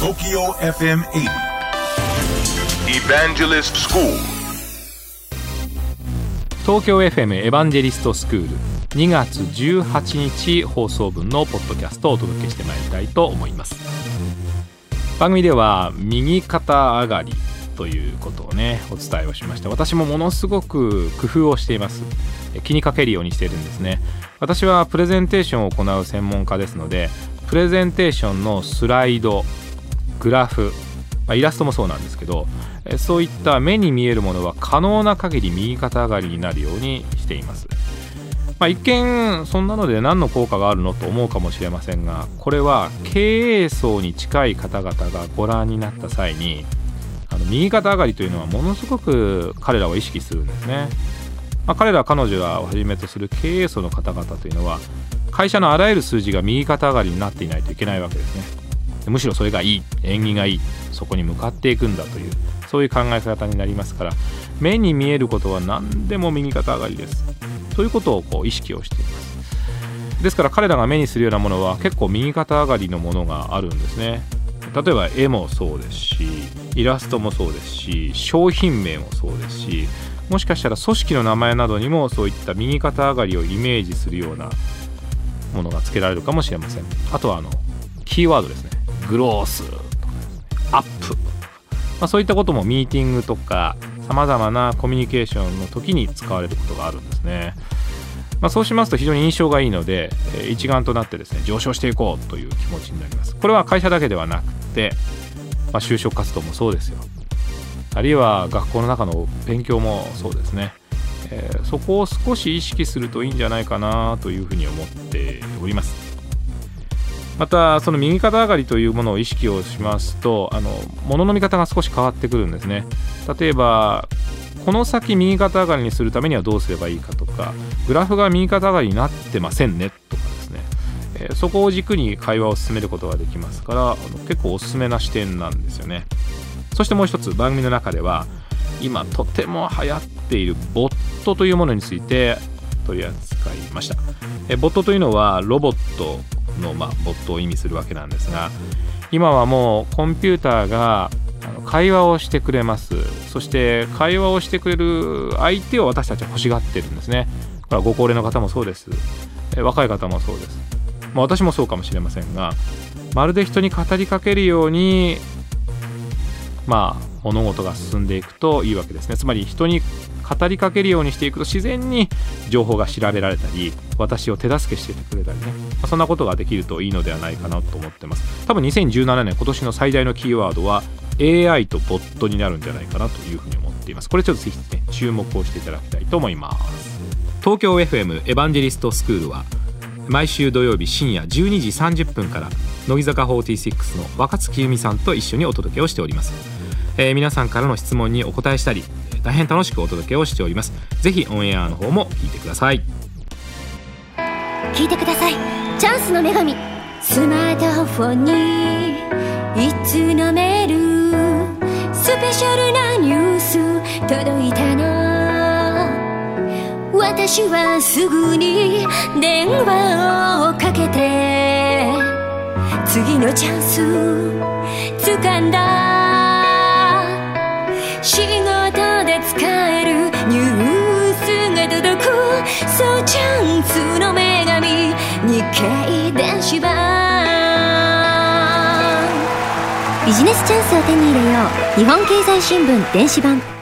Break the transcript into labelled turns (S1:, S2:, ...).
S1: TOKYO FM 80 Evangelist School.
S2: 東京 FM エヴァンジェリストスクール2月18日放送分のポッドキャストをお届けしてまいりたいと思います。番組では右肩上がりということをねお伝えをしました。私もものすごく工夫をしています。気にかけるようにしているんですね。私はプレゼンテーションを行う専門家ですのでプレゼンテーションのスライドグラフ、まあ、イラストもそうなんですけどそういった目に見えるものは可能な限り右肩上がりになるようにしています。まあ、一見そんなので何の効果があるのと思うかもしれませんがこれは経営層に近い方々がご覧になった際にあの右肩上がりというのはものすごく彼らは意識するんですね、まあ、彼ら彼女らをはじめとする経営層の方々というのは会社のあらゆる数字が右肩上がりになっていないといけないわけですね。むしろそれがいい。縁起がいい。そこに向かっていくんだというそういう考え方になりますから目に見えることは何でも右肩上がりです。ということをこう意識をしています。ですから彼らが目にするようなものは結構右肩上がりのものがあるんですね。例えば絵もそうですしイラストもそうですし商品名もそうですしもしかしたら組織の名前などにもそういった右肩上がりをイメージするようなものが付けられるかもしれません。あとはあのキーワードですね。グロース、アップ、まあ、そういったこともミーティングとかさまざまなコミュニケーションの時に使われることがあるんですね。まあ、そうしますと非常に印象がいいので、一丸となってですね上昇していこうという気持ちになります。これは会社だけではなくて、まあ、就職活動もそうですよ。あるいは学校の中の勉強もそうですね。え、そこを少し意識するといいんじゃないかなというふうに思っております。またその右肩上がりというものを意識をしますとあの物の見方が少し変わってくるんですね。例えばこの先右肩上がりにするためにはどうすればいいかとかグラフが右肩上がりになってませんねとかですね、えー、そこを軸に会話を進めることができますからあの結構おすすめな視点なんですよね。そしてもう一つ番組の中では今とても流行っているボットというものについて取り扱いました。えボットというのはロボットの、まあ、ボットを意味するわけなんですが今はもうコンピューターが会話をしてくれます。そして会話をしてくれる相手を私たちは欲しがってるんですね。これはご高齢の方もそうです。若い方もそうです、まあ、私もそうかもしれませんがまるで人に語りかけるようにまあ物事が進んでいくといいわけですね。つまり人に語りかけるようにしていくと自然に情報が調べられたり私を手助けしててくれたりね、ま、そんなことができるといいのではないかなと思ってます。多分2017年今年の最大のキーワードは AI とボットになるんじゃないかなというふうに思っています。これちょっとぜひね注目をしていただきたいと思います。東京 FM エヴァンジェリストスクールは毎週土曜日深夜12時30分から乃木坂46の若月由美さんと一緒にお届けをしております。えー、皆さんからの質問にお答えしたり大変楽しくお届けをしております。ぜひオンエアの方も聞いてください。
S3: 聞いてください。チャンスの女神。スマートフォンにいつのメールスペシャルなニュース届いたの。私はすぐに電話をかけて次のチャンス掴んだ。ンスの女神日経電子版ビジネスチャンスを手に入れよう。日本経済新聞電子版。